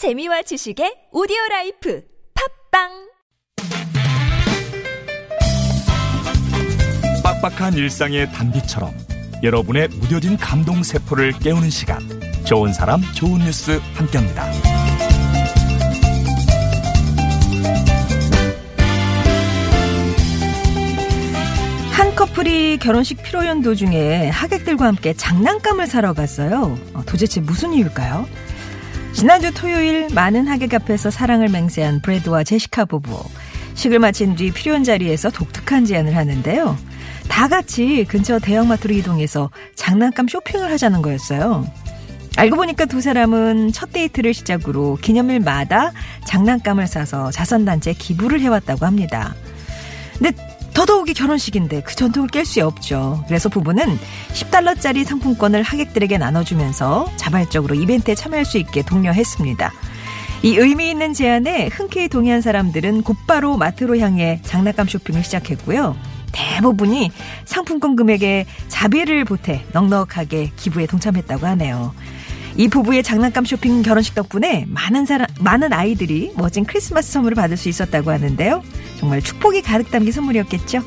재미와 지식의 오디오 라이프 팟빵 빡빡한 일상의 단비처럼 여러분의 무뎌진 감동 세포를 깨우는 시간 좋은 사람 좋은 뉴스 함께합니다. 한 커플이 결혼식 피로연 도중에 하객들과 함께 장난감을 사러 갔어요. 어, 도대체 무슨 이유일까요? 지난주 토요일 많은 하객 앞에서 사랑을 맹세한 브래드와 제시카 부부. 식을 마친 뒤 필요한 자리에서 독특한 제안을 하는데요. 다 같이 근처 대형마트로 이동해서 장난감 쇼핑을 하자는 거였어요. 알고 보니까 두 사람은 첫 데이트를 시작으로 기념일마다 장난감을 사서 자선단체에 기부를 해왔다고 합니다. 근데 더더욱이 결혼식인데 그 전통을 깰 수 없죠. 그래서 부부는 10달러짜리 상품권을 하객들에게 나눠주면서 자발적으로 이벤트에 참여할 수 있게 독려했습니다. 이 의미 있는 제안에 흔쾌히 동의한 사람들은 곧바로 마트로 향해 장난감 쇼핑을 시작했고요. 대부분이 상품권 금액에 자비를 보태 넉넉하게 기부에 동참했다고 하네요. 이 부부의 장난감 쇼핑 결혼식 덕분에 많은 사람, 많은 아이들이 멋진 크리스마스 선물을 받을 수 있었다고 하는데요. 정말 축복이 가득 담긴 선물이었겠죠.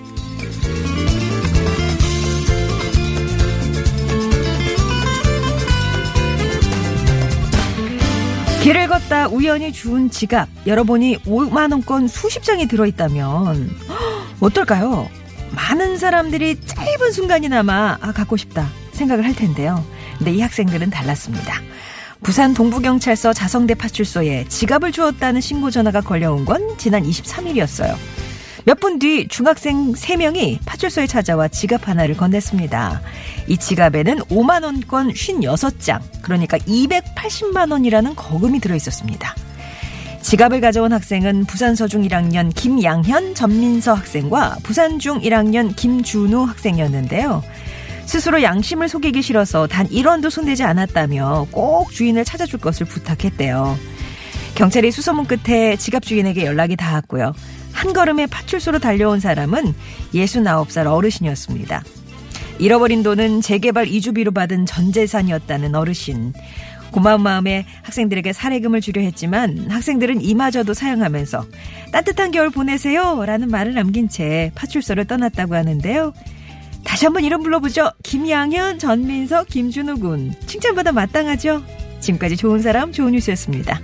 길을 걷다 우연히 주운 지갑 열어보니 5만 원권 수십 장이 들어있다면 어떨까요? 많은 사람들이 짧은 순간이나마 아 갖고 싶다 생각을 할 텐데요. 근데 이 학생들은 달랐습니다. 부산 동부경찰서 자성대 파출소에 지갑을 주었다는 신고 전화가 걸려온 건 지난 23일이었어요. 몇 분 뒤 중학생 3명이 파출소에 찾아와 지갑 하나를 건넸습니다. 이 지갑에는 5만원권 56장, 그러니까 280만원이라는 거금이 들어있었습니다. 지갑을 가져온 학생은 부산서중 1학년 김양현, 전민서 학생과 부산중 1학년 김준우 학생이었는데요. 스스로 양심을 속이기 싫어서 단 1원도 손대지 않았다며 꼭 주인을 찾아줄 것을 부탁했대요. 경찰이 수소문 끝에 지갑 주인에게 연락이 닿았고요. 한 걸음에 파출소로 달려온 사람은 69살 어르신이었습니다. 잃어버린 돈은 재개발 이주비로 받은 전 재산이었다는 어르신. 고마운 마음에 학생들에게 사례금을 주려 했지만 학생들은 이마저도 사용하면서 따뜻한 겨울 보내세요 라는 말을 남긴 채 파출소를 떠났다고 하는데요. 다시 한번 이름 불러보죠. 김양현, 전민석, 김준우 군. 칭찬받아 마땅하죠? 지금까지 좋은 사람, 좋은 뉴스였습니다.